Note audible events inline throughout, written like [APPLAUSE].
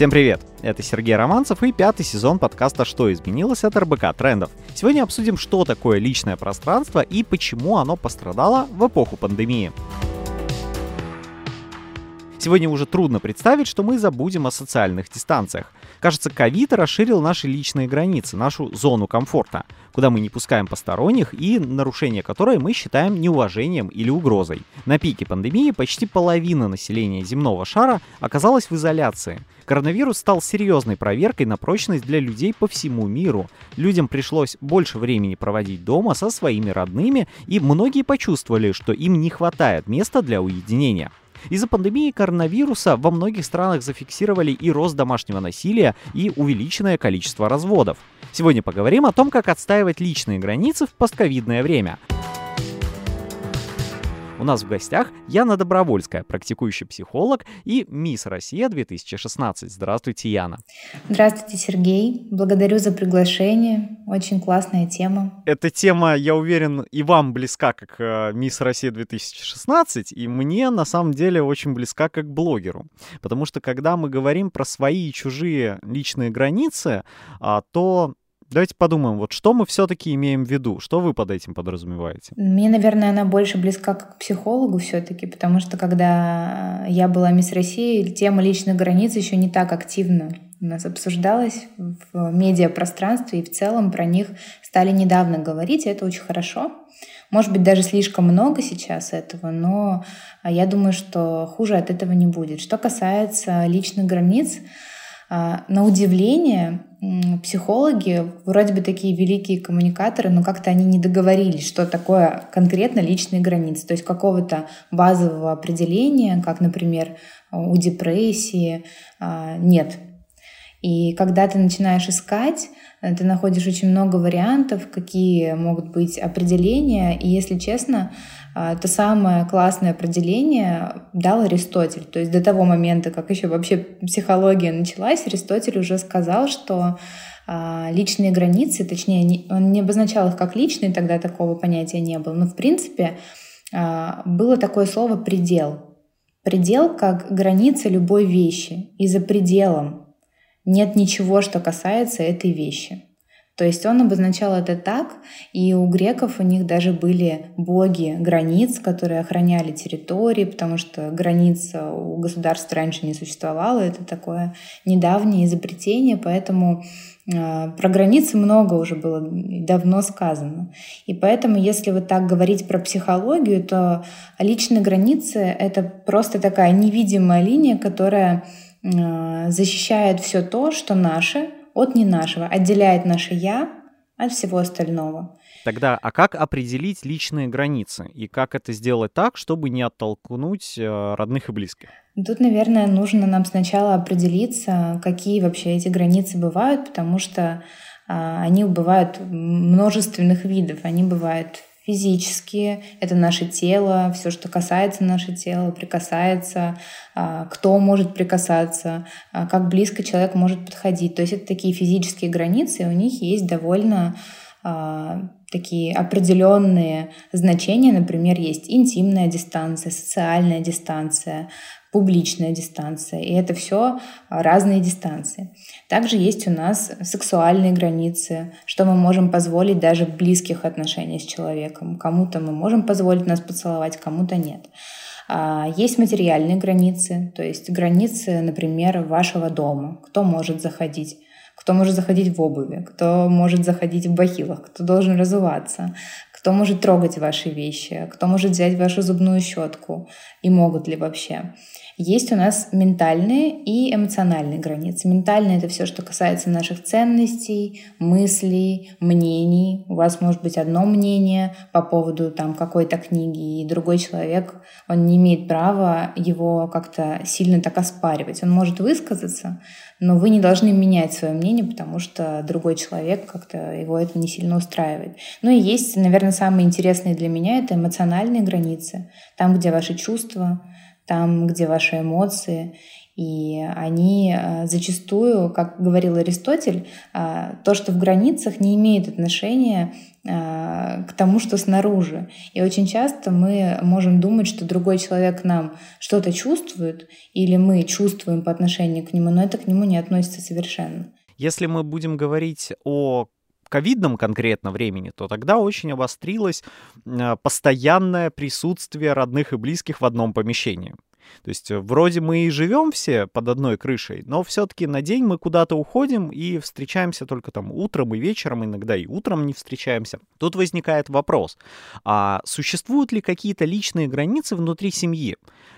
Всем привет! Это Сергей Романцев и пятый сезон подкаста «Что изменилось» от РБК Трендов. Сегодня обсудим, что такое личное пространство и почему оно пострадало в эпоху пандемии. Сегодня уже трудно представить, что мы забудем о социальных дистанциях. Кажется, ковид расширил наши личные границы, нашу зону комфорта, куда мы не пускаем посторонних и нарушение которой мы считаем неуважением или угрозой. На пике пандемии почти половина населения земного шара оказалась в изоляции. Коронавирус стал серьезной проверкой на прочность для людей по всему миру. Людям пришлось больше времени проводить дома со своими родными, и многие почувствовали, что им не хватает места для уединения. Из-за пандемии коронавируса во многих странах зафиксировали и рост домашнего насилия, и увеличенное количество разводов. Сегодня поговорим о том, как отстаивать личные границы в постковидное время. У нас в гостях Яна Добровольская, практикующий психолог и Мисс Россия 2016. Здравствуйте, Яна. Здравствуйте, Сергей. Благодарю за приглашение. Очень классная тема. Эта тема, я уверен, и вам близка, как э, Мисс Россия 2016, и мне на самом деле очень близка как блогеру. Потому что когда мы говорим про свои и чужие личные границы, а, то Давайте подумаем, вот что мы все-таки имеем в виду, что вы под этим подразумеваете? Мне, наверное, она больше близка к психологу все-таки, потому что когда я была мисс России, тема личных границ еще не так активно у нас обсуждалась в медиапространстве, и в целом про них стали недавно говорить, и это очень хорошо. Может быть, даже слишком много сейчас этого, но я думаю, что хуже от этого не будет. Что касается личных границ, на удивление, психологи, вроде бы такие великие коммуникаторы, но как-то они не договорились, что такое конкретно личные границы. То есть какого-то базового определения, как, например, у депрессии, а, нет. И когда ты начинаешь искать, ты находишь очень много вариантов, какие могут быть определения. И если честно, а, то самое классное определение дал Аристотель. То есть до того момента, как еще вообще психология началась, Аристотель уже сказал, что а, личные границы, точнее, он не обозначал их как личные, тогда такого понятия не было, но в принципе а, было такое слово «предел». Предел как граница любой вещи, и за пределом нет ничего, что касается этой вещи. То есть он обозначал это так, и у греков у них даже были боги границ, которые охраняли территории, потому что границ у государств раньше не существовало, это такое недавнее изобретение, поэтому э, про границы много уже было давно сказано. И поэтому, если вот так говорить про психологию, то личные границы — это просто такая невидимая линия, которая э, защищает все то, что наше — от не нашего, отделяет наше «я» от всего остального. Тогда, а как определить личные границы? И как это сделать так, чтобы не оттолкнуть э, родных и близких? Тут, наверное, нужно нам сначала определиться, какие вообще эти границы бывают, потому что а, они бывают множественных видов. Они бывают физические, это наше тело, все, что касается нашего тела, прикасается, а, кто может прикасаться, а, как близко человек может подходить. То есть это такие физические границы, и у них есть довольно а, такие определенные значения. Например, есть интимная дистанция, социальная дистанция, публичная дистанция. И это все разные дистанции. Также есть у нас сексуальные границы, что мы можем позволить даже в близких отношениях с человеком. Кому-то мы можем позволить нас поцеловать, кому-то нет. А, есть материальные границы, то есть границы, например, вашего дома. Кто может заходить? Кто может заходить в обуви, кто может заходить в бахилах, кто должен разуваться, кто может трогать ваши вещи, кто может взять вашу зубную щетку и могут ли вообще. Есть у нас ментальные и эмоциональные границы. Ментальные — это все, что касается наших ценностей, мыслей, мнений. У вас может быть одно мнение по поводу там, какой-то книги, и другой человек, он не имеет права его как-то сильно так оспаривать. Он может высказаться, но вы не должны менять свое мнение, потому что другой человек как-то его это не сильно устраивает. Ну и есть, наверное, самые интересные для меня — это эмоциональные границы. Там, где ваши чувства, там, где ваши эмоции. И они э, зачастую, как говорил Аристотель, э, то, что в границах, не имеет отношения э, к тому, что снаружи. И очень часто мы можем думать, что другой человек нам что-то чувствует, или мы чувствуем по отношению к нему, но это к нему не относится совершенно. Если мы будем говорить о ковидном конкретно времени, то тогда очень обострилось постоянное присутствие родных и близких в одном помещении. То есть э, вроде мы и живем все под одной крышей, но все-таки на день мы куда-то уходим и встречаемся только там утром и вечером, иногда и утром не встречаемся. Тут возникает вопрос, а существуют ли какие-то личные границы внутри семьи?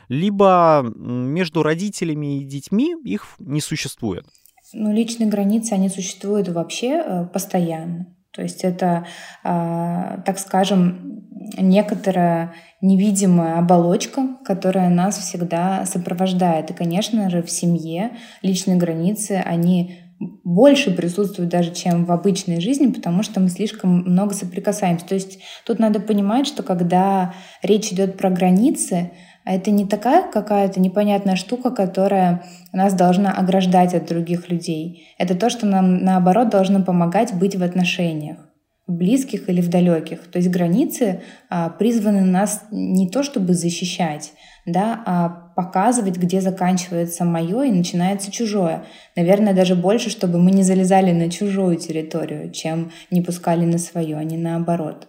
Либо между родителями и детьми их не существует? Ну, личные границы, они существуют вообще э, постоянно. То есть это, а, так скажем, некоторая невидимая оболочка, которая нас всегда сопровождает. И, конечно же, в семье личные границы, они больше присутствуют даже, чем в обычной жизни, потому что мы слишком много соприкасаемся. То есть тут надо понимать, что когда речь идет про границы, это не такая какая-то непонятная штука, которая нас должна ограждать от других людей. Это то, что нам, наоборот, должно помогать быть в отношениях в близких или в далеких. То есть границы а, призваны нас не то чтобы защищать, да, а показывать, где заканчивается мое и начинается чужое. Наверное, даже больше, чтобы мы не залезали на чужую территорию, чем не пускали на свою, а не наоборот.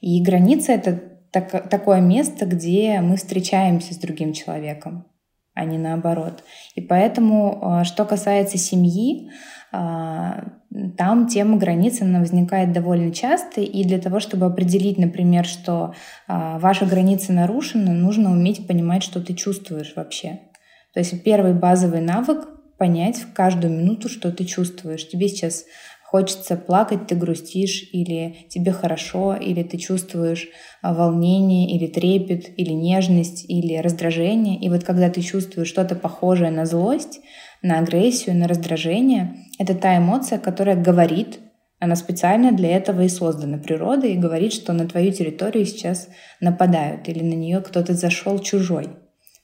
И граница — это так, такое место, где мы встречаемся с другим человеком, а не наоборот. И поэтому, а, что касается семьи, а, там тема границы она возникает довольно часто, и для того, чтобы определить, например, что а, ваша граница нарушена, нужно уметь понимать, что ты чувствуешь вообще. То есть первый базовый навык — понять в каждую минуту, что ты чувствуешь. Тебе сейчас хочется плакать, ты грустишь, или тебе хорошо, или ты чувствуешь а, волнение, или трепет, или нежность, или раздражение. И вот когда ты чувствуешь что-то похожее на злость, на агрессию, на раздражение. Это та эмоция, которая говорит, она специально для этого и создана природой, и говорит, что на твою территорию сейчас нападают, или на нее кто-то зашел чужой.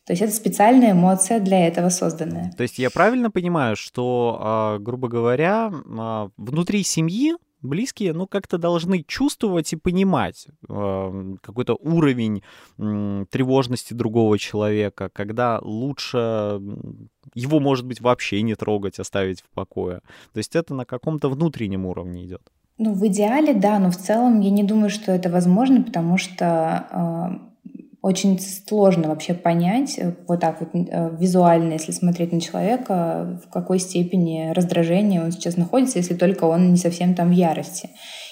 То есть это специальная эмоция для этого созданная. То есть я правильно понимаю, что, а, грубо говоря, а, внутри семьи близкие, ну, как-то должны чувствовать и понимать э, какой-то уровень э, тревожности другого человека, когда лучше его, может быть, вообще не трогать, оставить в покое. То есть это на каком-то внутреннем уровне идет. Ну, в идеале, да, но в целом я не думаю, что это возможно, потому что э, очень сложно вообще понять, э, вот так вот э, визуально, если смотреть на человека, в какой степени раздражения он сейчас находится, если только он не совсем там в ярости.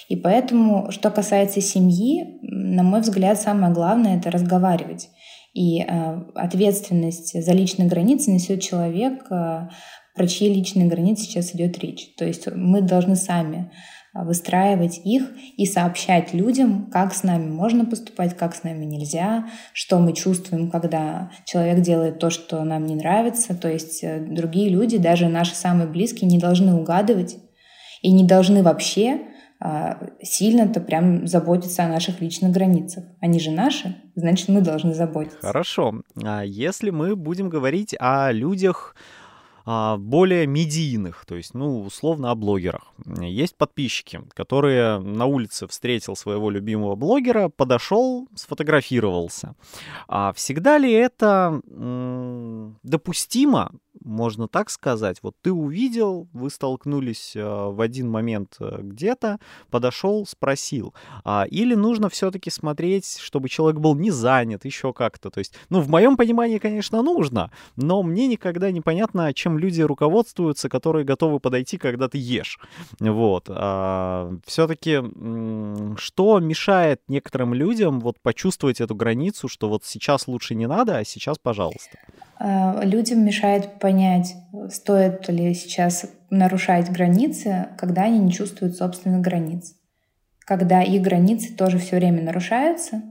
И поэтому, что касается семьи, на мой взгляд, самое главное — это разговаривать. И э, ответственность за личные границы несет человек, про чьи личные границы сейчас идет речь. То есть мы должны сами выстраивать их и сообщать людям, как с нами можно поступать, как с нами нельзя, что мы чувствуем, когда человек делает то, что нам не нравится. То есть э, другие люди, даже наши самые близкие, не должны угадывать и не должны вообще а, сильно-то прям заботиться о наших личных границах. Они же наши, значит, мы должны заботиться. Хорошо. А если мы будем говорить о людях, более медийных, то есть, ну, условно, о блогерах. Есть подписчики, которые на улице встретил своего любимого блогера, подошел, сфотографировался. А всегда ли это допустимо можно так сказать. Вот ты увидел, вы столкнулись э, в один момент э, где-то, подошел, спросил. А, или нужно все-таки смотреть, чтобы человек был не занят, еще как-то. То есть, ну, в моем понимании, конечно, нужно, но мне никогда непонятно, чем люди руководствуются, которые готовы подойти, когда ты ешь. Вот. А, все-таки что мешает некоторым людям вот почувствовать эту границу, что вот сейчас лучше не надо, а сейчас пожалуйста? А, людям мешает понять, стоит ли сейчас нарушать границы, когда они не чувствуют собственных границ. Когда их границы тоже все время нарушаются,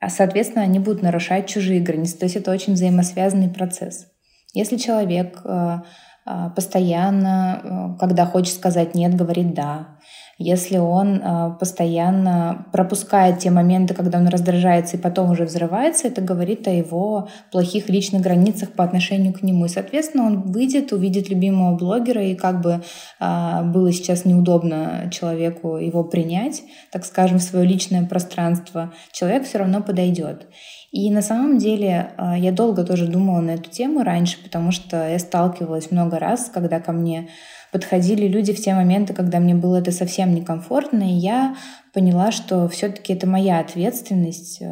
а, соответственно, они будут нарушать чужие границы. То есть это очень взаимосвязанный процесс. Если человек а, постоянно, когда хочет сказать «нет», говорит «да», Если он э, постоянно пропускает те моменты, когда он раздражается и потом уже взрывается, это говорит о его плохих личных границах по отношению к нему. И, соответственно, он выйдет, увидит любимого блогера, и как бы э, было сейчас неудобно человеку его принять, так скажем, в свое личное пространство, человек все равно подойдет. И на самом деле э, я долго тоже думала на эту тему раньше, потому что я сталкивалась много раз, когда ко мне подходили люди в те моменты, когда мне было это совсем некомфортно, и я поняла, что все-таки это моя ответственность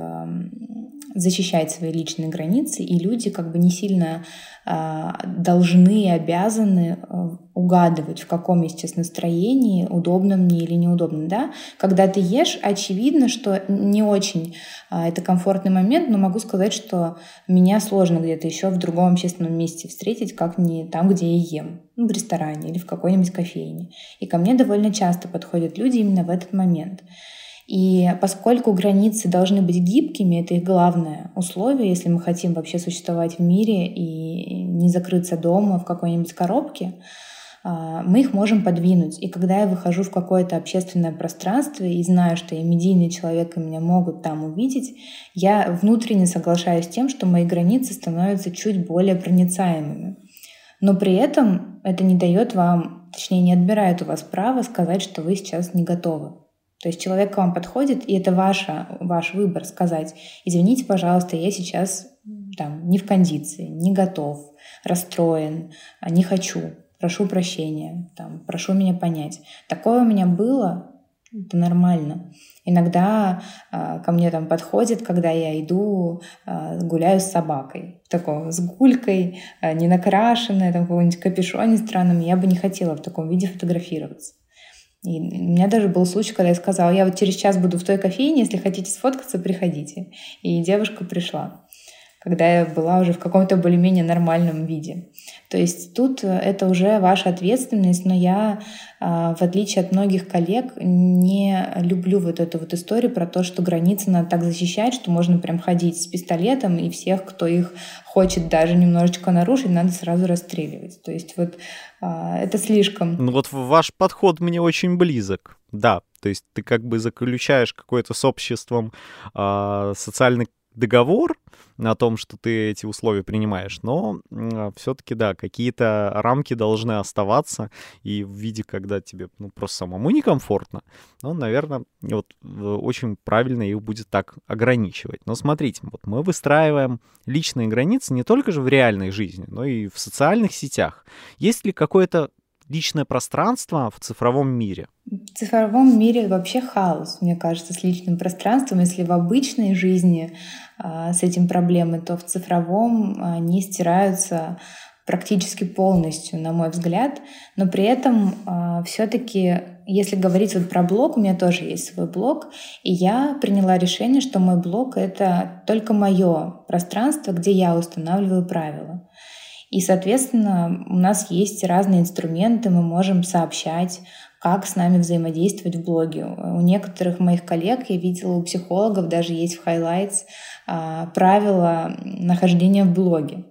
защищать свои личные границы, и люди как бы не сильно э, должны и обязаны э, угадывать, в каком я сейчас настроении, удобно мне или неудобно. Да? Когда ты ешь, очевидно, что не очень э, это комфортный момент, но могу сказать, что меня сложно где-то еще в другом общественном месте встретить, как не там, где я ем, ну, в ресторане или в какой-нибудь кофейне. И ко мне довольно часто подходят люди именно в этот момент. И поскольку границы должны быть гибкими, это их главное условие, если мы хотим вообще существовать в мире и не закрыться дома в какой-нибудь коробке, а, мы их можем подвинуть. И когда я выхожу в какое-то общественное пространство и знаю, что я медийный человек и меня могут там увидеть, я внутренне соглашаюсь с тем, что мои границы становятся чуть более проницаемыми. Но при этом это не дает вам, точнее не отбирает у вас право сказать, что вы сейчас не готовы. То есть человек к вам подходит, и это ваша, ваш выбор сказать, извините, пожалуйста, я сейчас там, не в кондиции, не готов, расстроен, не хочу, прошу прощения, там, прошу меня понять. Такое у меня было, это нормально. Иногда э, ко мне там подходит, когда я иду, э, гуляю с собакой, такой, с гулькой, э, не накрашенная, там, какой-нибудь капюшоне странным, я бы не хотела в таком виде фотографироваться. И у меня даже был случай, когда я сказала, я вот через час буду в той кофейне, если хотите сфоткаться, приходите. И девушка пришла, когда я была уже в каком-то более-менее нормальном виде. То есть тут э, это уже ваша ответственность, но я, а, в отличие от многих коллег, не люблю вот эту вот историю про то, что границы надо так защищать, что можно прям ходить с пистолетом, и всех, кто их хочет даже немножечко нарушить, надо сразу расстреливать. То есть вот а, это слишком. Ну вот ваш подход мне очень близок. Да, то есть ты как бы заключаешь какой-то с обществом э, социальный договор о том, что ты эти условия принимаешь, но э, все-таки, да, какие-то рамки должны оставаться, и в виде, когда тебе ну, просто самому некомфортно, ну, наверное, вот очень правильно их будет так ограничивать. Но смотрите, вот мы выстраиваем личные границы не только же в реальной жизни, но и в социальных сетях. Есть ли какое-то личное пространство в цифровом мире? В цифровом мире вообще хаос, мне кажется, с личным пространством. Если в обычной жизни э, с этим проблемы, то в цифровом они стираются практически полностью, на мой взгляд. Но при этом э, все-таки, если говорить вот про блог, у меня тоже есть свой блог, и я приняла решение, что мой блог — это только мое пространство, где я устанавливаю правила. И, соответственно, у нас есть разные инструменты, мы можем сообщать, как с нами взаимодействовать в блоге. У некоторых моих коллег, я видела у психологов, даже есть в Highlights а, правила нахождения в блоге.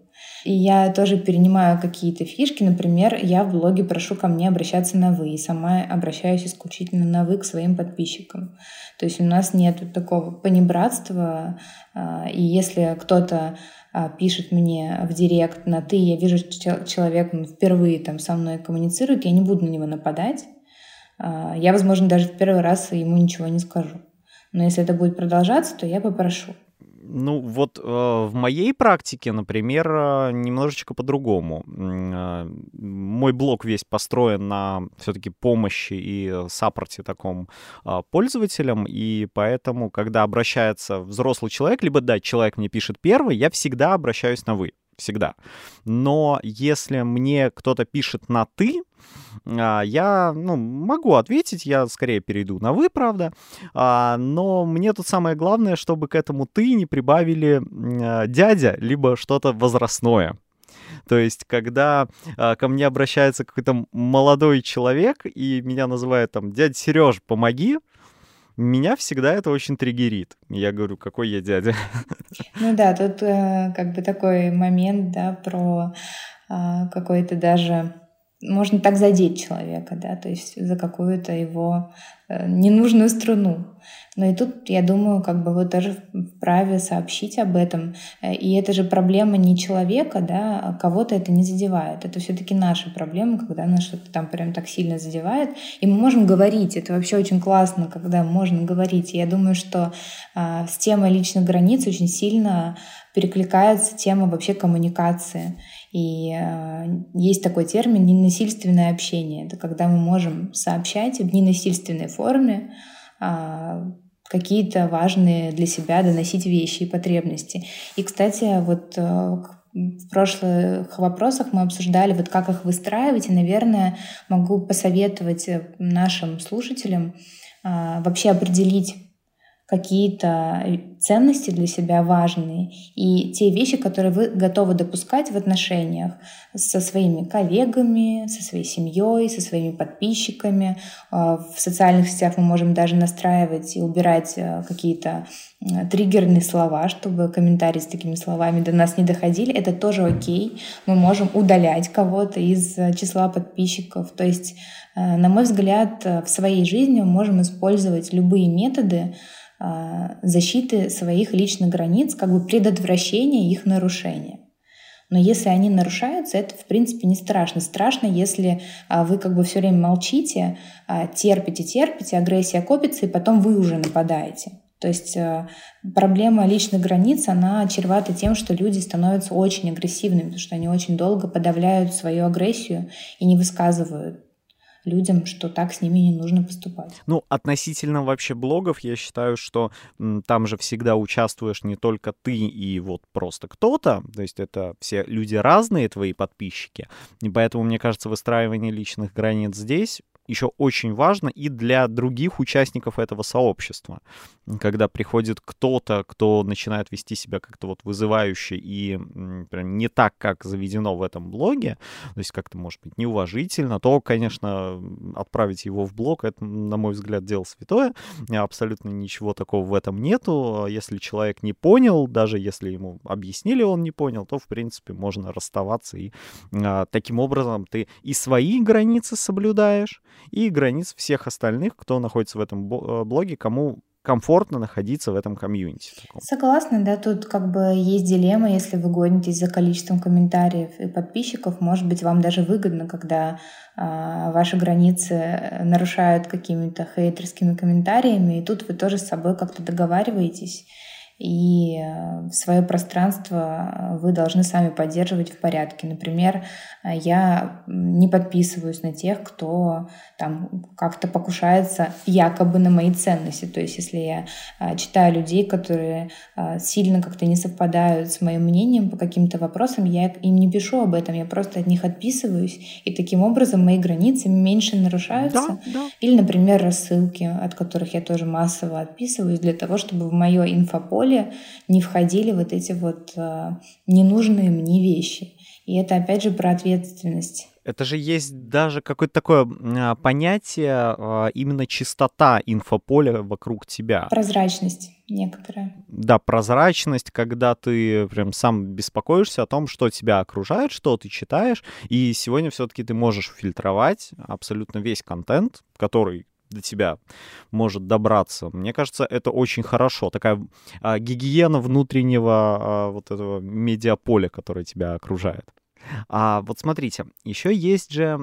И я тоже перенимаю какие-то фишки. Например, я в блоге прошу ко мне обращаться на «вы», и сама обращаюсь исключительно на «вы» к своим подписчикам. То есть у нас нет такого понебратства, а, и если кто-то а, пишет мне в директ на «ты», я вижу, что человек впервые там со мной коммуницирует, я не буду на него нападать. А, я, возможно, даже в первый раз ему ничего не скажу. Но если это будет продолжаться, то я попрошу. Ну, вот э, в моей практике, например, э, немножечко по-другому. Э, мой блог весь построен на все-таки помощи и саппорте таком э, пользователям, и поэтому, когда обращается взрослый человек, либо, да, человек мне пишет первый, я всегда обращаюсь на «вы» всегда. Но если мне кто-то пишет на «ты», а, я ну, могу ответить, я скорее перейду на «вы», правда, а, но мне тут самое главное, чтобы к этому «ты» не прибавили а, дядя, либо что-то возрастное. То есть, когда а, ко мне обращается какой-то молодой человек и меня называют там «дядя Сереж, помоги», меня всегда это очень триггерит. Я говорю, какой я дядя. [LAUGHS] Ну да, тут э, как бы такой момент, да, про э, какой-то даже можно так задеть человека, да, то есть за какую-то его э, ненужную струну. Но и тут, я думаю, как бы вы тоже вправе сообщить об этом. Э, и это же проблема не человека, да, а кого-то это не задевает. Это все-таки наша проблема, когда нас что-то там прям так сильно задевает. И мы можем говорить. Это вообще очень классно, когда можно говорить. И я думаю, что а, с темой личных границ очень сильно перекликается тема вообще коммуникации. И э, есть такой термин ненасильственное общение. Это когда мы можем сообщать в ненасильственной форме э, какие-то важные для себя доносить вещи и потребности. И, кстати, вот э, в прошлых вопросах мы обсуждали, вот как их выстраивать, и, наверное, могу посоветовать нашим слушателям э, вообще определить какие-то ценности для себя важные и те вещи, которые вы готовы допускать в отношениях со своими коллегами, со своей семьей, со своими подписчиками. А, в социальных сетях мы можем даже настраивать и убирать э, какие-то триггерные слова, чтобы комментарии с такими словами до нас не доходили. Это тоже окей. Мы можем удалять кого-то из э, числа подписчиков. То есть, э, на мой взгляд, в своей жизни мы можем использовать любые методы, защиты своих личных границ, как бы предотвращения их нарушения. Но если они нарушаются, это в принципе не страшно. Страшно, если а, вы как бы все время молчите, а, терпите, терпите, агрессия копится, и потом вы уже нападаете. То есть проблема личных границ, она чревата тем, что люди становятся очень агрессивными, потому что они очень долго подавляют свою агрессию и не высказывают людям, что так с ними не нужно поступать. Ну, относительно вообще блогов, я считаю, что м, там же всегда участвуешь не только ты и вот просто кто-то, то есть это все люди разные, твои подписчики, и поэтому, мне кажется, выстраивание личных границ здесь еще очень важно и для других участников этого сообщества. Когда приходит кто-то, кто начинает вести себя как-то вот вызывающе и прям не так, как заведено в этом блоге, то есть как-то, может быть, неуважительно, то, конечно, отправить его в блог, это, на мой взгляд, дело святое. Абсолютно ничего такого в этом нету. Если человек не понял, даже если ему объяснили, он не понял, то, в принципе, можно расставаться. И а, таким образом ты и свои границы соблюдаешь, и границ всех остальных, кто находится в этом э, блоге, кому комфортно находиться в этом комьюнити. Согласна, да, тут как бы есть дилемма, если вы гонитесь за количеством комментариев и подписчиков, может быть, вам даже выгодно, когда э, ваши границы нарушают какими-то хейтерскими комментариями, и тут вы тоже с собой как-то договариваетесь и э, свое пространство вы должны сами поддерживать в порядке. Например, я не подписываюсь на тех, кто там как-то покушается якобы на мои ценности. То есть если я э, читаю людей, которые э, сильно как-то не совпадают с моим мнением по каким-то вопросам, я им не пишу об этом, я просто от них отписываюсь, и таким образом мои границы меньше нарушаются. Да, да. Или, например, рассылки, от которых я тоже массово отписываюсь, для того, чтобы в мое инфополе поле не входили вот эти вот э, ненужные мне вещи. И это опять же про ответственность. Это же есть даже какое-то такое а, понятие, а, именно чистота инфополя вокруг тебя. Прозрачность некоторая. Да, прозрачность, когда ты прям сам беспокоишься о том, что тебя окружает, что ты читаешь, и сегодня все-таки ты можешь фильтровать абсолютно весь контент, который до тебя может добраться. Мне кажется, это очень хорошо. Такая а, гигиена внутреннего а, вот этого медиаполя, которое тебя окружает. А вот смотрите, еще есть же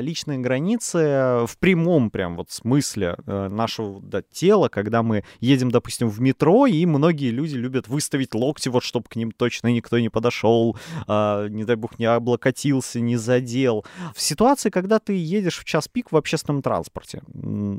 личные границы в прямом прям вот смысле э, нашего да, тела, когда мы едем, допустим, в метро, и многие люди любят выставить локти, вот чтобы к ним точно никто не подошел, а, не дай бог, не облокотился, не задел. В ситуации, когда ты едешь в час пик в общественном транспорте,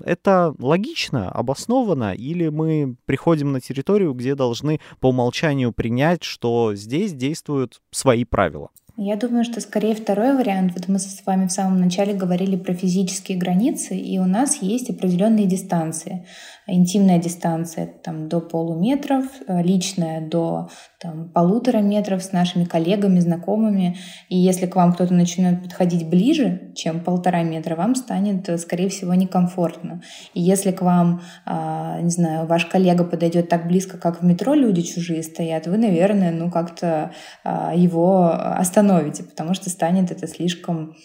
это логично, обоснованно, или мы приходим на территорию, где должны по умолчанию принять, что здесь действуют свои правила? Я думаю, что скорее второй вариант. Вот мы с вами в самом начале говорили про физические границы, и у нас есть определенные дистанции интимная дистанция там, до полуметров, э, личная до там, полутора метров с нашими коллегами, знакомыми. И если к вам кто-то начнет подходить ближе, чем полтора метра, вам станет, э, скорее всего, некомфортно. И если к вам, а, не знаю, ваш коллега подойдет так близко, как в метро люди чужие стоят, вы, наверное, ну как-то а, его остановите, потому что станет это слишком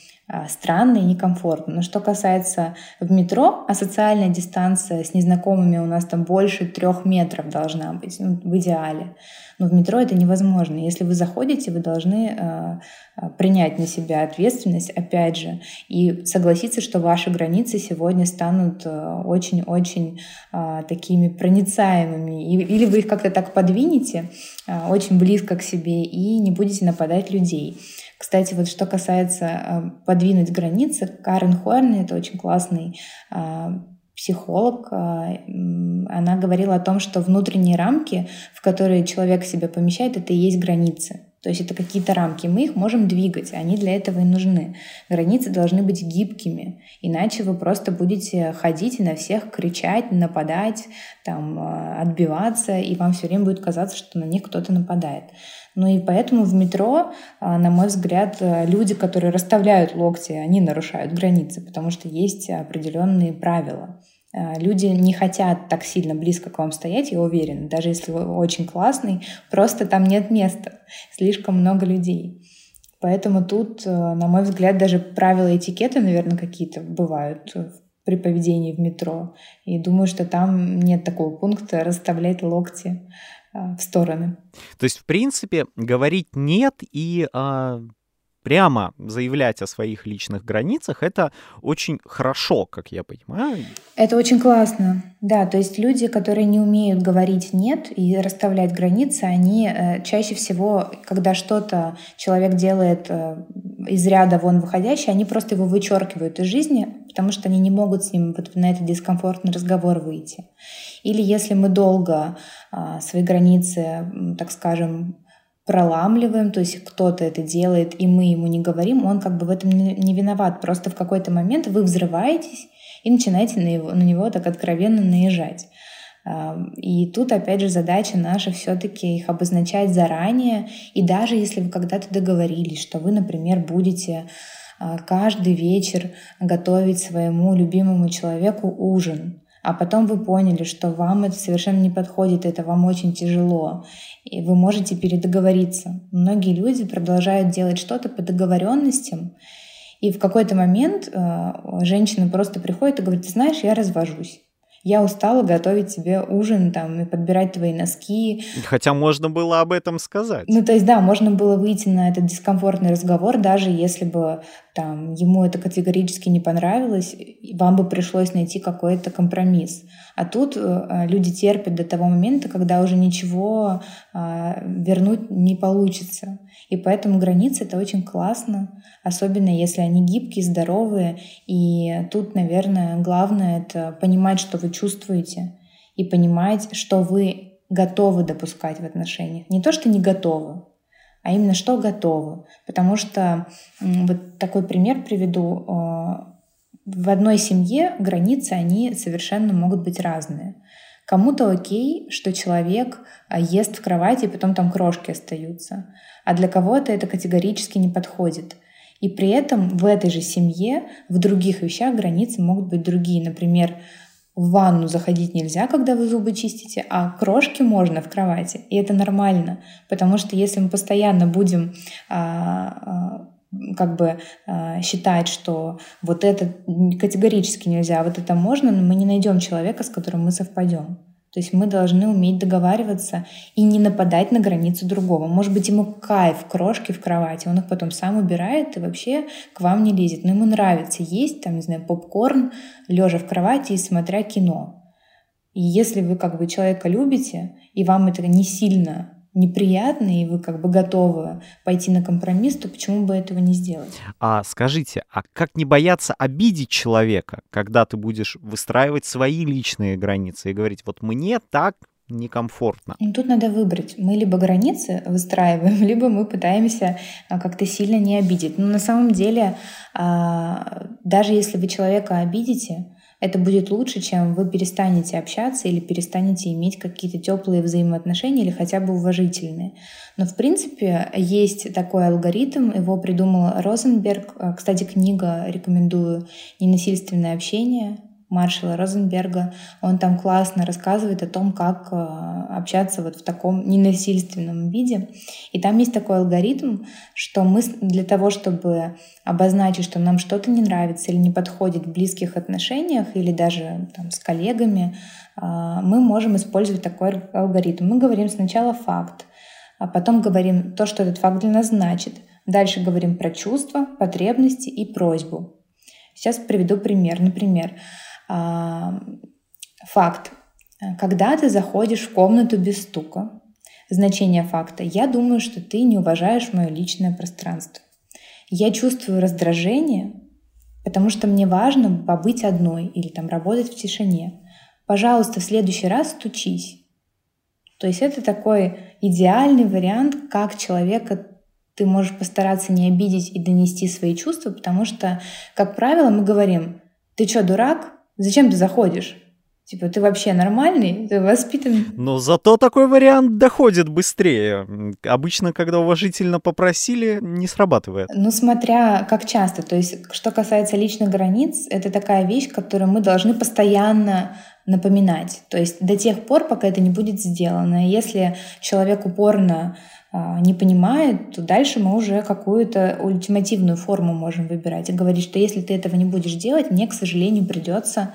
странно и некомфортно. Но что касается в метро, а социальная дистанция с незнакомыми у нас там больше трех метров должна быть, ну, в идеале. Но в метро это невозможно. Если вы заходите, вы должны э, принять на себя ответственность, опять же, и согласиться, что ваши границы сегодня станут очень-очень э, такими проницаемыми. Или вы их как-то так подвинете э, очень близко к себе и не будете нападать людей. Кстати, вот что касается э, подвинуть границы, Карен Хорн, это очень классный э, психолог, э, она говорила о том, что внутренние рамки, в которые человек себя помещает, это и есть границы. То есть это какие-то рамки. Мы их можем двигать, они для этого и нужны. Границы должны быть гибкими, иначе вы просто будете ходить и на всех кричать, нападать, там, отбиваться, и вам все время будет казаться, что на них кто-то нападает. Ну и поэтому в метро, а, на мой взгляд, э, люди, которые расставляют локти, они нарушают границы, потому что есть определенные правила. Э, люди не хотят так сильно близко к вам стоять, я уверена, даже если вы очень классный, просто там нет места, слишком много людей. Поэтому тут, э, на мой взгляд, даже правила этикета, наверное, какие-то бывают при поведении в метро. И думаю, что там нет такого пункта расставлять локти в стороны. То есть, в принципе, говорить нет и а, прямо заявлять о своих личных границах, это очень хорошо, как я понимаю. Это очень классно, да. То есть люди, которые не умеют говорить нет и расставлять границы, они э, чаще всего, когда что-то человек делает э, из ряда вон выходящее, они просто его вычеркивают из жизни, потому что они не могут с ним вот на этот дискомфортный разговор выйти. Или если мы долго а, свои границы, так скажем, проламливаем, то есть кто-то это делает, и мы ему не говорим, он как бы в этом не виноват. Просто в какой-то момент вы взрываетесь и начинаете на, его, на него так откровенно наезжать. И тут, опять же, задача наша все-таки их обозначать заранее. И даже если вы когда-то договорились, что вы, например, будете а, каждый вечер готовить своему любимому человеку ужин, а потом вы поняли, что вам это совершенно не подходит, это вам очень тяжело, и вы можете передоговориться. Многие люди продолжают делать что-то по договоренностям, и в какой-то момент э, женщина просто приходит и говорит, знаешь, я развожусь я устала готовить тебе ужин там и подбирать твои носки. Хотя можно было об этом сказать. Ну, то есть, да, можно было выйти на этот дискомфортный разговор, даже если бы там ему это категорически не понравилось, вам бы пришлось найти какой-то компромисс. А тут э, люди терпят до того момента, когда уже ничего э, вернуть не получится. И поэтому границы — это очень классно, особенно если они гибкие, здоровые. И тут, наверное, главное — это понимать, что вы чувствуете, и понимать, что вы готовы допускать в отношениях. Не то, что не готовы, а именно что готовы. Потому что вот такой пример приведу. Э, в одной семье границы, они совершенно могут быть разные. Кому-то окей, что человек а, ест в кровати, и потом там крошки остаются. А для кого-то это категорически не подходит. И при этом в этой же семье в других вещах границы могут быть другие. Например, в ванну заходить нельзя, когда вы зубы чистите, а крошки можно в кровати. И это нормально, потому что если мы постоянно будем а, а, как бы э, считать, что вот это категорически нельзя, а вот это можно, но мы не найдем человека, с которым мы совпадем. То есть мы должны уметь договариваться и не нападать на границу другого. Может быть, ему кайф крошки в кровати, он их потом сам убирает и вообще к вам не лезет. Но ему нравится есть, там, не знаю, попкорн, лежа в кровати и смотря кино. И если вы как бы человека любите, и вам это не сильно неприятно, и вы как бы готовы пойти на компромисс, то почему бы этого не сделать? А скажите, а как не бояться обидеть человека, когда ты будешь выстраивать свои личные границы и говорить, вот мне так некомфортно. Ну, тут надо выбрать. Мы либо границы выстраиваем, [LAUGHS] либо мы пытаемся а, как-то сильно не обидеть. Но на самом деле, а, даже если вы человека обидите, это будет лучше, чем вы перестанете общаться или перестанете иметь какие-то теплые взаимоотношения или хотя бы уважительные. Но в принципе есть такой алгоритм, его придумал Розенберг. Кстати, книга рекомендую «Ненасильственное общение», Маршала Розенберга. Он там классно рассказывает о том, как э, общаться вот в таком ненасильственном виде. И там есть такой алгоритм, что мы для того, чтобы обозначить, что нам что-то не нравится или не подходит в близких отношениях или даже там, с коллегами, э, мы можем использовать такой алгоритм. Мы говорим сначала факт, а потом говорим то, что этот факт для нас значит. Дальше говорим про чувства, потребности и просьбу. Сейчас приведу пример. Например, факт. Когда ты заходишь в комнату без стука, значение факта, я думаю, что ты не уважаешь мое личное пространство. Я чувствую раздражение, потому что мне важно побыть одной или там работать в тишине. Пожалуйста, в следующий раз стучись. То есть это такой идеальный вариант, как человека ты можешь постараться не обидеть и донести свои чувства, потому что, как правило, мы говорим, ты что, дурак? Зачем ты заходишь? Типа, ты вообще нормальный, ты воспитан. Но зато такой вариант доходит быстрее. Обычно, когда уважительно попросили, не срабатывает. Ну, смотря как часто. То есть, что касается личных границ, это такая вещь, которую мы должны постоянно напоминать. То есть до тех пор, пока это не будет сделано. Если человек упорно не понимает, то дальше мы уже какую-то ультимативную форму можем выбирать и говорить, что если ты этого не будешь делать, мне, к сожалению, придется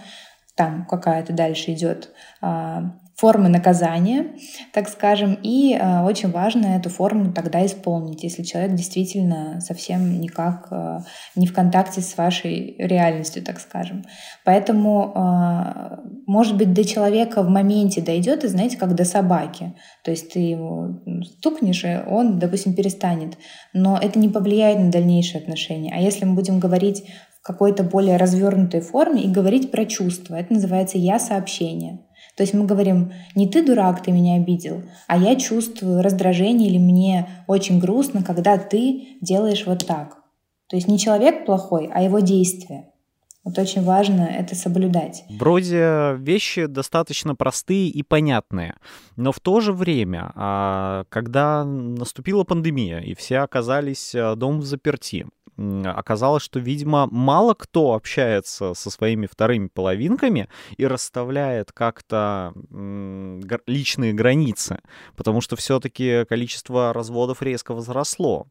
там какая-то дальше идет а, формы наказания, так скажем, и э, очень важно эту форму тогда исполнить, если человек действительно совсем никак э, не в контакте с вашей реальностью, так скажем. Поэтому, э, может быть, до человека в моменте дойдет, и знаете, как до собаки. То есть ты его стукнешь, и он, допустим, перестанет. Но это не повлияет на дальнейшие отношения. А если мы будем говорить в какой-то более развернутой форме и говорить про чувства, это называется «я-сообщение». То есть мы говорим, не ты дурак, ты меня обидел, а я чувствую раздражение или мне очень грустно, когда ты делаешь вот так. То есть не человек плохой, а его действие. Вот очень важно это соблюдать. Вроде вещи достаточно простые и понятные, но в то же время, а, когда наступила пандемия и все оказались а, дома в заперти, оказалось, что, видимо, мало кто общается со своими вторыми половинками и расставляет как-то личные границы, потому что все-таки количество разводов резко возросло.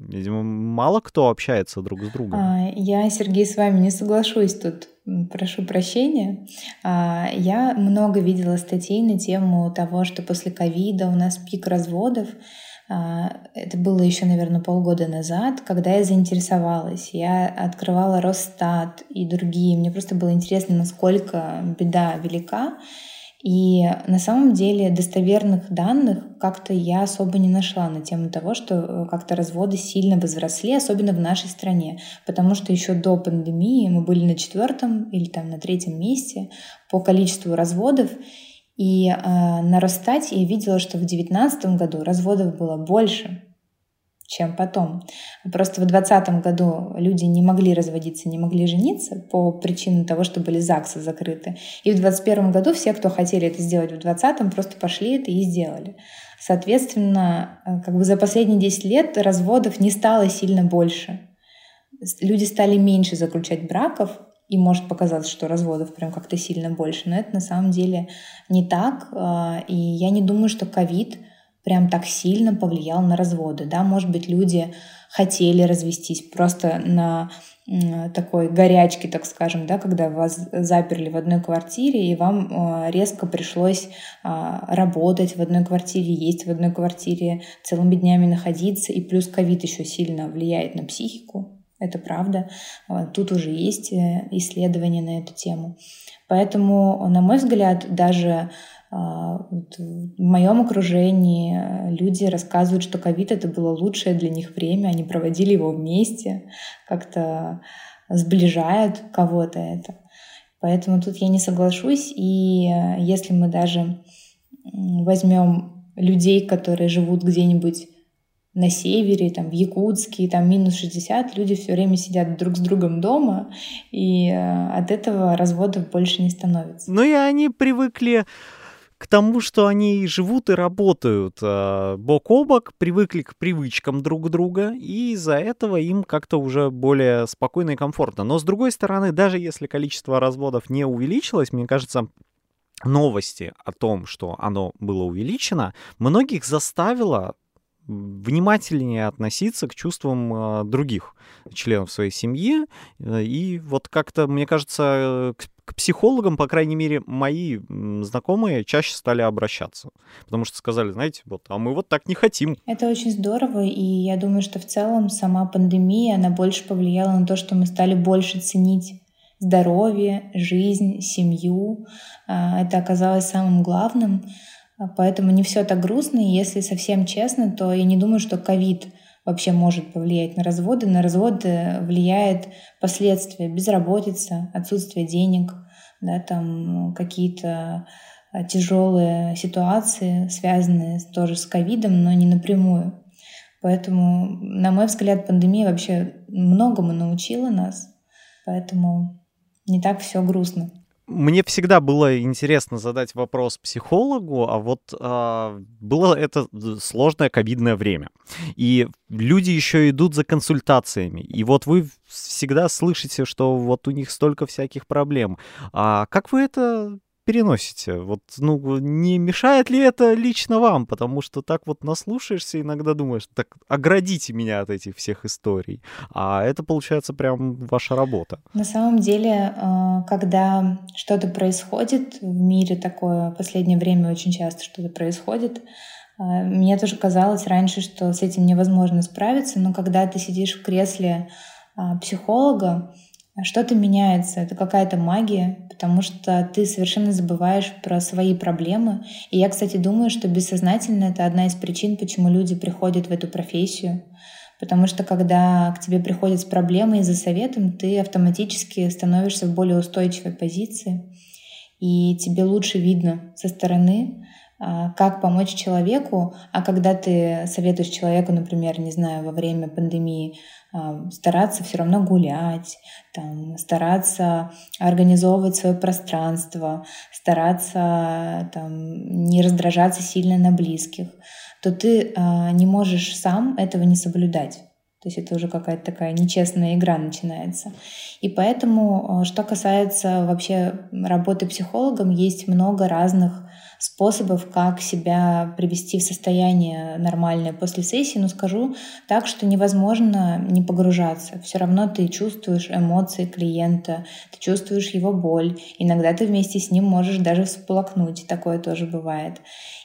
Видимо, мало кто общается друг с другом. А, я, Сергей, с вами не соглашусь тут. Прошу прощения. А, я много видела статей на тему того, что после ковида у нас пик разводов. А, это было еще, наверное, полгода назад, когда я заинтересовалась. Я открывала Росстат и другие. Мне просто было интересно, насколько беда велика. И на самом деле достоверных данных как-то я особо не нашла на тему того, что э, как-то разводы сильно возросли, особенно в нашей стране, потому что еще до пандемии мы были на четвертом или там на третьем месте по количеству разводов, и э, на Росстате я видела, что в 2019 году разводов было больше, чем потом. Просто в 2020 году люди не могли разводиться, не могли жениться по причине того, что были ЗАГСы закрыты. И в 2021 году все, кто хотели это сделать в 2020, просто пошли это и сделали. Соответственно, э, как бы за последние 10 лет разводов не стало сильно больше. Люди стали меньше заключать браков, и может показаться, что разводов прям как-то сильно больше, но это на самом деле не так. Э, и я не думаю, что ковид прям так сильно повлиял на разводы. Да? Может быть, люди хотели развестись просто на такой горячке, так скажем, да, когда вас заперли в одной квартире, и вам э, резко пришлось а, работать в одной квартире, есть в одной квартире, целыми днями находиться, и плюс ковид еще сильно влияет на психику, это правда. А, тут уже есть э, исследования на эту тему. Поэтому, на мой взгляд, даже а, в моем окружении э, люди рассказывают, что ковид это было лучшее для них время, они проводили его вместе, как-то сближает кого-то это. Поэтому тут я не соглашусь, и э, если мы даже возьмем людей, которые живут где-нибудь на севере, там, в Якутске, там минус 60, люди все время сидят друг с другом дома, и э, от этого разводов больше не становится. Ну и они привыкли к тому, что они живут и работают э, бок о бок, привыкли к привычкам друг друга, и из-за этого им как-то уже более спокойно и комфортно. Но с другой стороны, даже если количество разводов не увеличилось, мне кажется, новости о том, что оно было увеличено, многих заставило внимательнее относиться к чувствам э, других членов своей семьи. Э, и вот как-то, мне кажется, к, к психологам, по крайней мере, мои знакомые чаще стали обращаться. Потому что сказали, знаете, вот, а мы вот так не хотим. Это очень здорово, и я думаю, что в целом сама пандемия, она больше повлияла на то, что мы стали больше ценить здоровье, жизнь, семью. А, это оказалось самым главным. А, поэтому не все так грустно. И если совсем честно, то я не думаю, что ковид вообще может повлиять на разводы. На разводы влияет последствия безработица, отсутствие денег, да, там какие-то а, тяжелые ситуации, связанные тоже с ковидом, но не напрямую. Поэтому, на мой взгляд, пандемия вообще многому научила нас, поэтому не так все грустно. Мне всегда было интересно задать вопрос психологу, а вот а, было это сложное ковидное время. И люди еще идут за консультациями. И вот вы всегда слышите, что вот у них столько всяких проблем. А как вы это переносите? Вот, ну, не мешает ли это лично вам? Потому что так вот наслушаешься, иногда думаешь, так оградите меня от этих всех историй. А это, получается, прям ваша работа. На самом деле, э, когда что-то происходит в мире такое, в последнее время очень часто что-то происходит, э, мне тоже казалось раньше, что с этим невозможно справиться, но когда ты сидишь в кресле э, психолога, что-то меняется, это какая-то магия, потому что ты совершенно забываешь про свои проблемы. И я, кстати, думаю, что бессознательно это одна из причин, почему люди приходят в эту профессию. Потому что когда к тебе приходят с проблемой и за советом, ты автоматически становишься в более устойчивой позиции, и тебе лучше видно со стороны, а, как помочь человеку, а когда ты советуешь человеку, например, не знаю, во время пандемии, а, стараться все равно гулять, там, стараться организовывать свое пространство, стараться там, не раздражаться сильно на близких, то ты а, не можешь сам этого не соблюдать. То есть это уже какая-то такая нечестная игра начинается. И поэтому, что касается вообще работы психологом, есть много разных способов, как себя привести в состояние нормальное после сессии, но скажу так, что невозможно не погружаться. Все равно ты чувствуешь эмоции клиента, ты чувствуешь его боль. Иногда ты вместе с ним можешь даже всплакнуть, такое тоже бывает.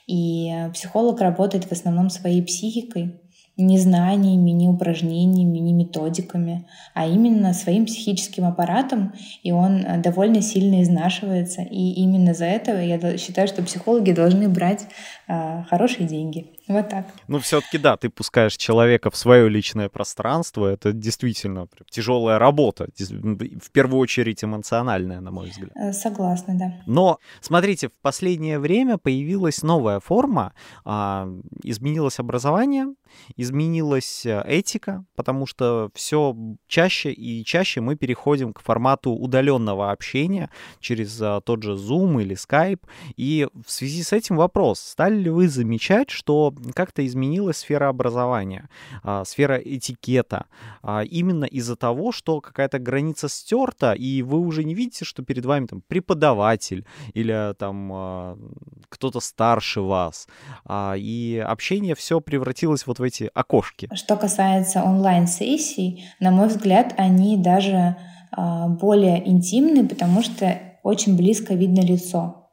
И психолог работает в основном своей психикой, не знаниями, не упражнениями, не методиками, а именно своим психическим аппаратом, и он э, довольно сильно изнашивается. И именно за это я считаю, что психологи должны брать э, хорошие деньги. Вот так. Ну, все-таки да, ты пускаешь человека в свое личное пространство. Это действительно тяжелая работа. В первую очередь эмоциональная, на мой взгляд. Э, согласна, да. Но, смотрите, в последнее время появилась новая форма. А, изменилось образование, изменилась э, этика, потому что все чаще и чаще мы переходим к формату удаленного общения через а, тот же Zoom или Skype. И в связи с этим вопрос, стали ли вы замечать, что как-то изменилась сфера образования, а, сфера этикета, а, именно из-за того, что какая-то граница стерта, и вы уже не видите, что перед вами там преподаватель или там а, кто-то старше вас, и общение все превратилось вот в эти окошки. Что касается онлайн-сессий, на мой взгляд, они даже более интимны, потому что очень близко видно лицо.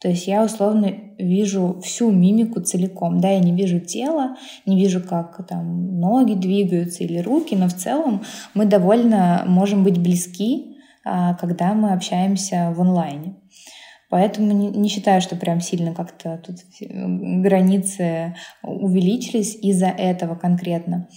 То есть я условно вижу всю мимику целиком. Да, я не вижу тело, не вижу, как там ноги двигаются или руки, но в целом мы довольно можем быть близки, а, когда мы общаемся в онлайне. Поэтому не, считаю, что прям сильно как-то тут границы увеличились из-за этого конкретно.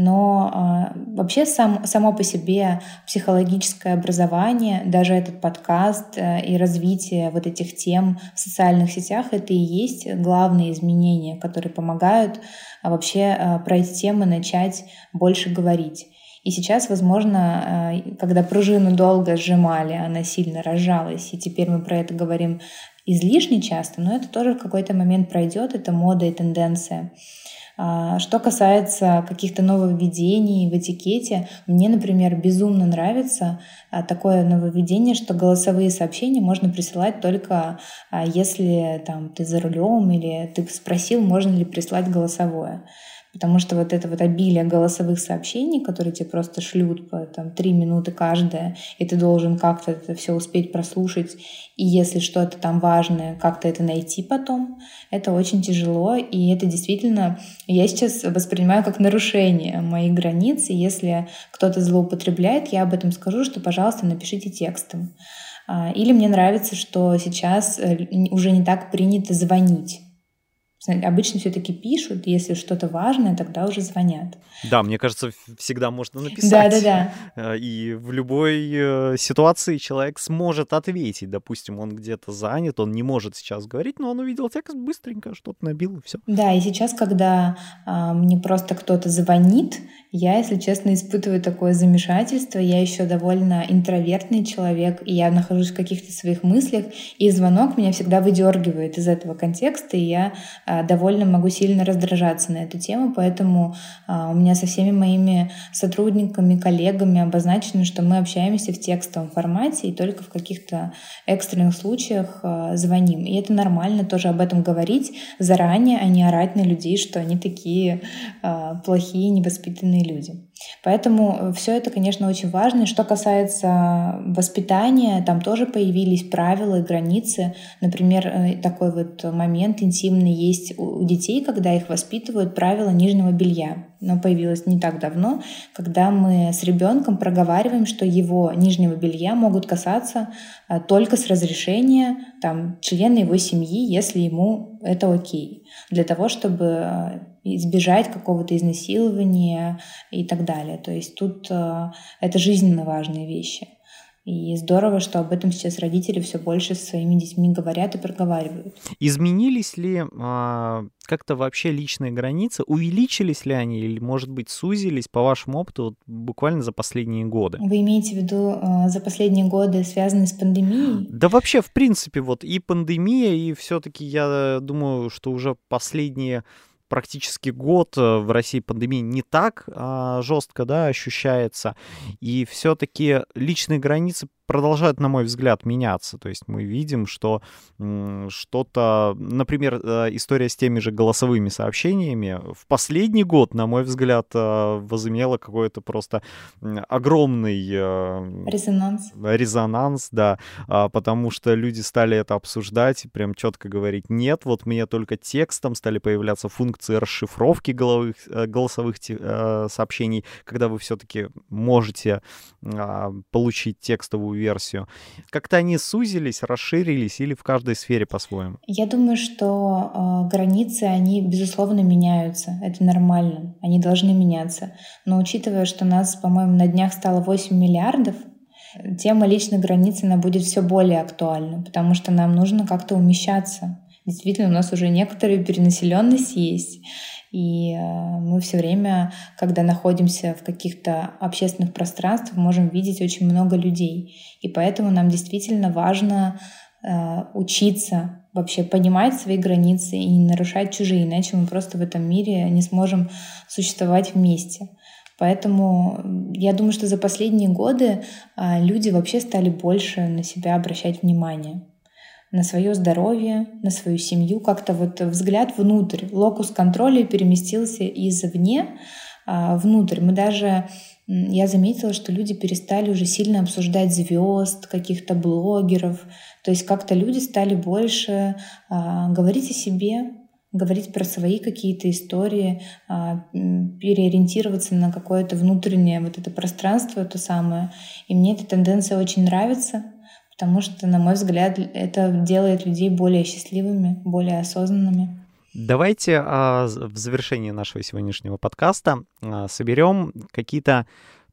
Но э, вообще сам, само по себе психологическое образование, даже этот подкаст э, и развитие вот этих тем в социальных сетях, это и есть главные изменения, которые помогают э, вообще э, про эти темы начать больше говорить. И сейчас, возможно, э, когда пружину долго сжимали, она сильно разжалась, и теперь мы про это говорим излишне часто, но это тоже в какой-то момент пройдет, это мода и тенденция. А, что касается каких-то нововведений в этикете, мне, например, безумно нравится а, такое нововведение, что голосовые сообщения можно присылать только а, если там, ты за рулем или ты спросил, можно ли прислать голосовое. Потому что вот это вот обилие голосовых сообщений, которые тебе просто шлют по там, три минуты каждая, и ты должен как-то это все успеть прослушать, и если что-то там важное, как-то это найти потом, это очень тяжело, и это действительно, я сейчас воспринимаю как нарушение моих границ, и если кто-то злоупотребляет, я об этом скажу, что, пожалуйста, напишите текстом. А, или мне нравится, что сейчас э, уже не так принято звонить Обычно все-таки пишут, если что-то важное, тогда уже звонят. Да, мне кажется, всегда можно написать. Да, да, да. [LAUGHS] Э, и в любой э, ситуации человек сможет ответить. Допустим, он где-то занят, он не может сейчас говорить, но он увидел текст быстренько, что-то набил и все. Да, и сейчас, когда а, мне просто кто-то звонит, я, если честно, испытываю такое замешательство. Я еще довольно интровертный человек, и я нахожусь в каких-то своих мыслях, и звонок меня всегда выдергивает из этого контекста, и я довольно могу сильно раздражаться на эту тему, поэтому а, у меня со всеми моими сотрудниками, коллегами обозначено, что мы общаемся в текстовом формате и только в каких-то экстренных случаях а, звоним. И это нормально тоже об этом говорить заранее, а не орать на людей, что они такие плохие, невоспитанные люди. Поэтому э, все это, конечно, очень важно. И что касается воспитания, там тоже появились правила и границы. Например, э, такой вот момент интимный есть у детей, когда их воспитывают правила нижнего белья. Но появилось не так давно, когда мы с ребенком проговариваем, что его нижнего белья могут касаться э, только с разрешения там, члена его семьи, если ему это окей. Для того, чтобы избежать какого-то изнасилования и так далее. То есть тут э, это жизненно важные вещи. И здорово, что об этом сейчас родители все больше со своими детьми говорят и проговаривают. Изменились ли а, как-то вообще личные границы? Увеличились ли они или, может быть, сузились по вашему опыту вот, буквально за последние годы? Вы имеете в виду а, за последние годы, связанные с пандемией? Да вообще, в принципе, вот и пандемия, и все-таки я думаю, что уже последние практически год э, в России пандемия не так а, жестко да, ощущается. И все-таки личные границы продолжают, на мой взгляд, меняться. То есть мы видим, что что-то, например, э, история с теми же голосовыми сообщениями в последний год, на мой взгляд, э, возымела какой-то просто огромный... Резонанс. Резонанс, да, а, потому что люди стали это обсуждать и прям четко говорить, нет, вот мне только текстом стали появляться функции расшифровки головых, э, голосовых э, сообщений, когда вы все-таки можете а, получить текстовую версию. Как-то они сузились, расширились или в каждой сфере по-своему? Я думаю, что э, границы, они, безусловно, меняются. Это нормально. Они должны меняться. Но учитывая, что нас, по-моему, на днях стало 8 миллиардов, тема личных границ, она будет все более актуальна, потому что нам нужно как-то умещаться. Действительно, у нас уже некоторая перенаселенность есть. И э, мы все время, когда находимся в каких-то общественных пространствах, можем видеть очень много людей. И поэтому нам действительно важно э, учиться вообще понимать свои границы и не нарушать чужие, иначе мы просто в этом мире не сможем существовать вместе. Поэтому я думаю, что за последние годы э, люди вообще стали больше на себя обращать внимание на свое здоровье, на свою семью, как-то вот взгляд внутрь, локус контроля переместился извне а, внутрь. Мы даже, я заметила, что люди перестали уже сильно обсуждать звезд, каких-то блогеров, то есть как-то люди стали больше а, говорить о себе, говорить про свои какие-то истории, а, переориентироваться на какое-то внутреннее вот это пространство, то самое. И мне эта тенденция очень нравится, потому что, на мой взгляд, это делает людей более счастливыми, более осознанными. Давайте а, в завершении нашего сегодняшнего подкаста а, соберем какие-то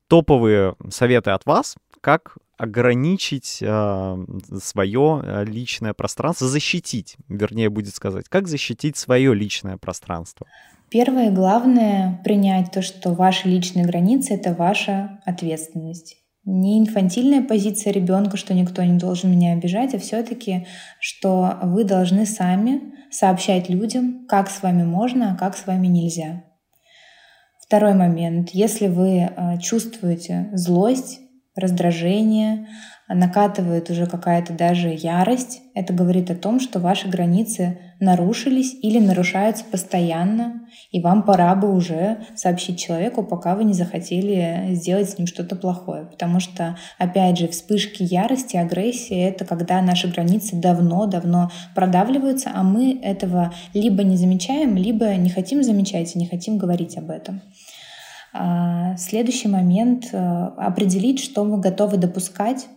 топовые советы от вас, как ограничить а, свое а, личное пространство, защитить, вернее, будет сказать, как защитить свое личное пространство. Первое главное принять то, что ваши личные границы — это ваша ответственность. Не инфантильная позиция ребенка, что никто не должен меня обижать, а все-таки, что вы должны сами сообщать людям, как с вами можно, а как с вами нельзя. Второй момент. Если вы э, чувствуете злость, раздражение, накатывает уже какая-то даже ярость, это говорит о том, что ваши границы нарушились или нарушаются постоянно, и вам пора бы уже сообщить человеку, пока вы не захотели сделать с ним что-то плохое. Потому что, опять же, вспышки ярости, агрессии — это когда наши границы давно-давно продавливаются, а мы этого либо не замечаем, либо не хотим замечать и не хотим говорить об этом. А, следующий момент — определить, что мы готовы допускать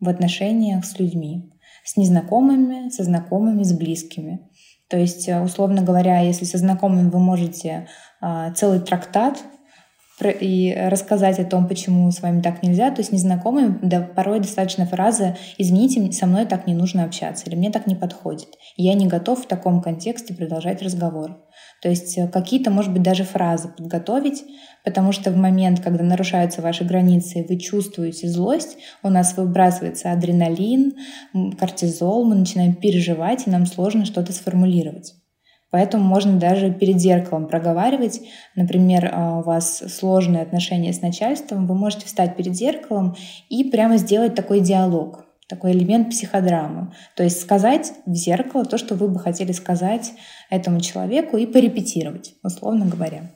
в отношениях с людьми, с незнакомыми, со знакомыми, с близкими. То есть, э, условно говоря, если со знакомыми вы можете а, целый трактат и рассказать о том, почему с вами так нельзя, то есть незнакомым да, порой достаточно фразы «извините, со мной так не нужно общаться» или «мне так не подходит». я не готов в таком контексте продолжать разговор. То есть э, какие-то, может быть, даже фразы подготовить, потому что в момент, когда нарушаются ваши границы, вы чувствуете злость, у нас выбрасывается адреналин, кортизол, мы начинаем переживать, и нам сложно что-то сформулировать. Поэтому можно даже перед зеркалом проговаривать. Например, а, у вас сложные отношения с начальством, вы можете встать перед зеркалом и прямо сделать такой диалог, такой элемент психодрамы. То есть сказать в зеркало то, что вы бы хотели сказать этому человеку и порепетировать, условно говоря.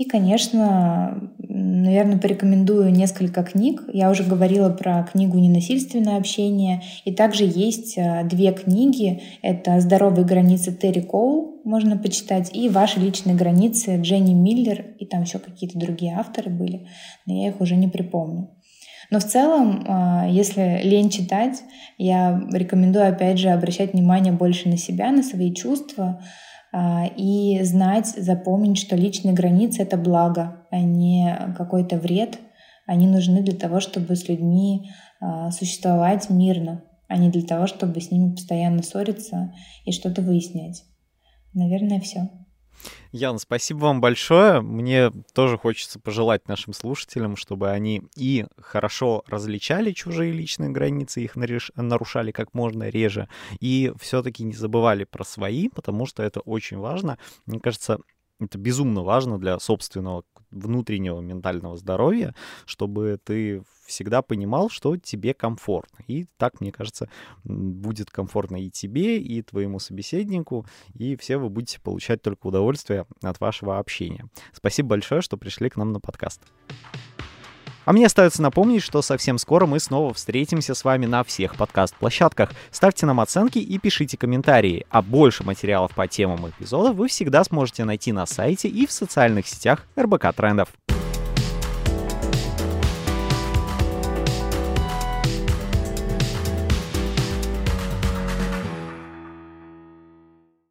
И, конечно, наверное, порекомендую несколько книг. Я уже говорила про книгу «Ненасильственное общение». И также есть э, две книги. Это «Здоровые границы» Терри Коул, можно почитать, и «Ваши личные границы» Дженни Миллер, и там еще какие-то другие авторы были, но я их уже не припомню. Но в целом, э, если лень читать, я рекомендую, опять же, обращать внимание больше на себя, на свои чувства, а, и знать, запомнить, что личные границы — это благо, а не какой-то вред. Они нужны для того, чтобы с людьми а, существовать мирно, а не для того, чтобы с ними постоянно ссориться и что-то выяснять. Наверное, все. Ян, спасибо вам большое. Мне тоже хочется пожелать нашим слушателям, чтобы они и хорошо различали чужие личные границы, их нарушали как можно реже, и все-таки не забывали про свои, потому что это очень важно. Мне кажется, это безумно важно для собственного внутреннего ментального здоровья, чтобы ты всегда понимал, что тебе комфортно. И так, мне кажется, будет комфортно и тебе, и твоему собеседнику, и все вы будете получать только удовольствие от вашего общения. Спасибо большое, что пришли к нам на подкаст. А мне остается напомнить, что совсем скоро мы снова встретимся с вами на всех подкаст-площадках. Ставьте нам оценки и пишите комментарии. А больше материалов по темам эпизодов вы всегда сможете найти на сайте и в социальных сетях РБК Трендов.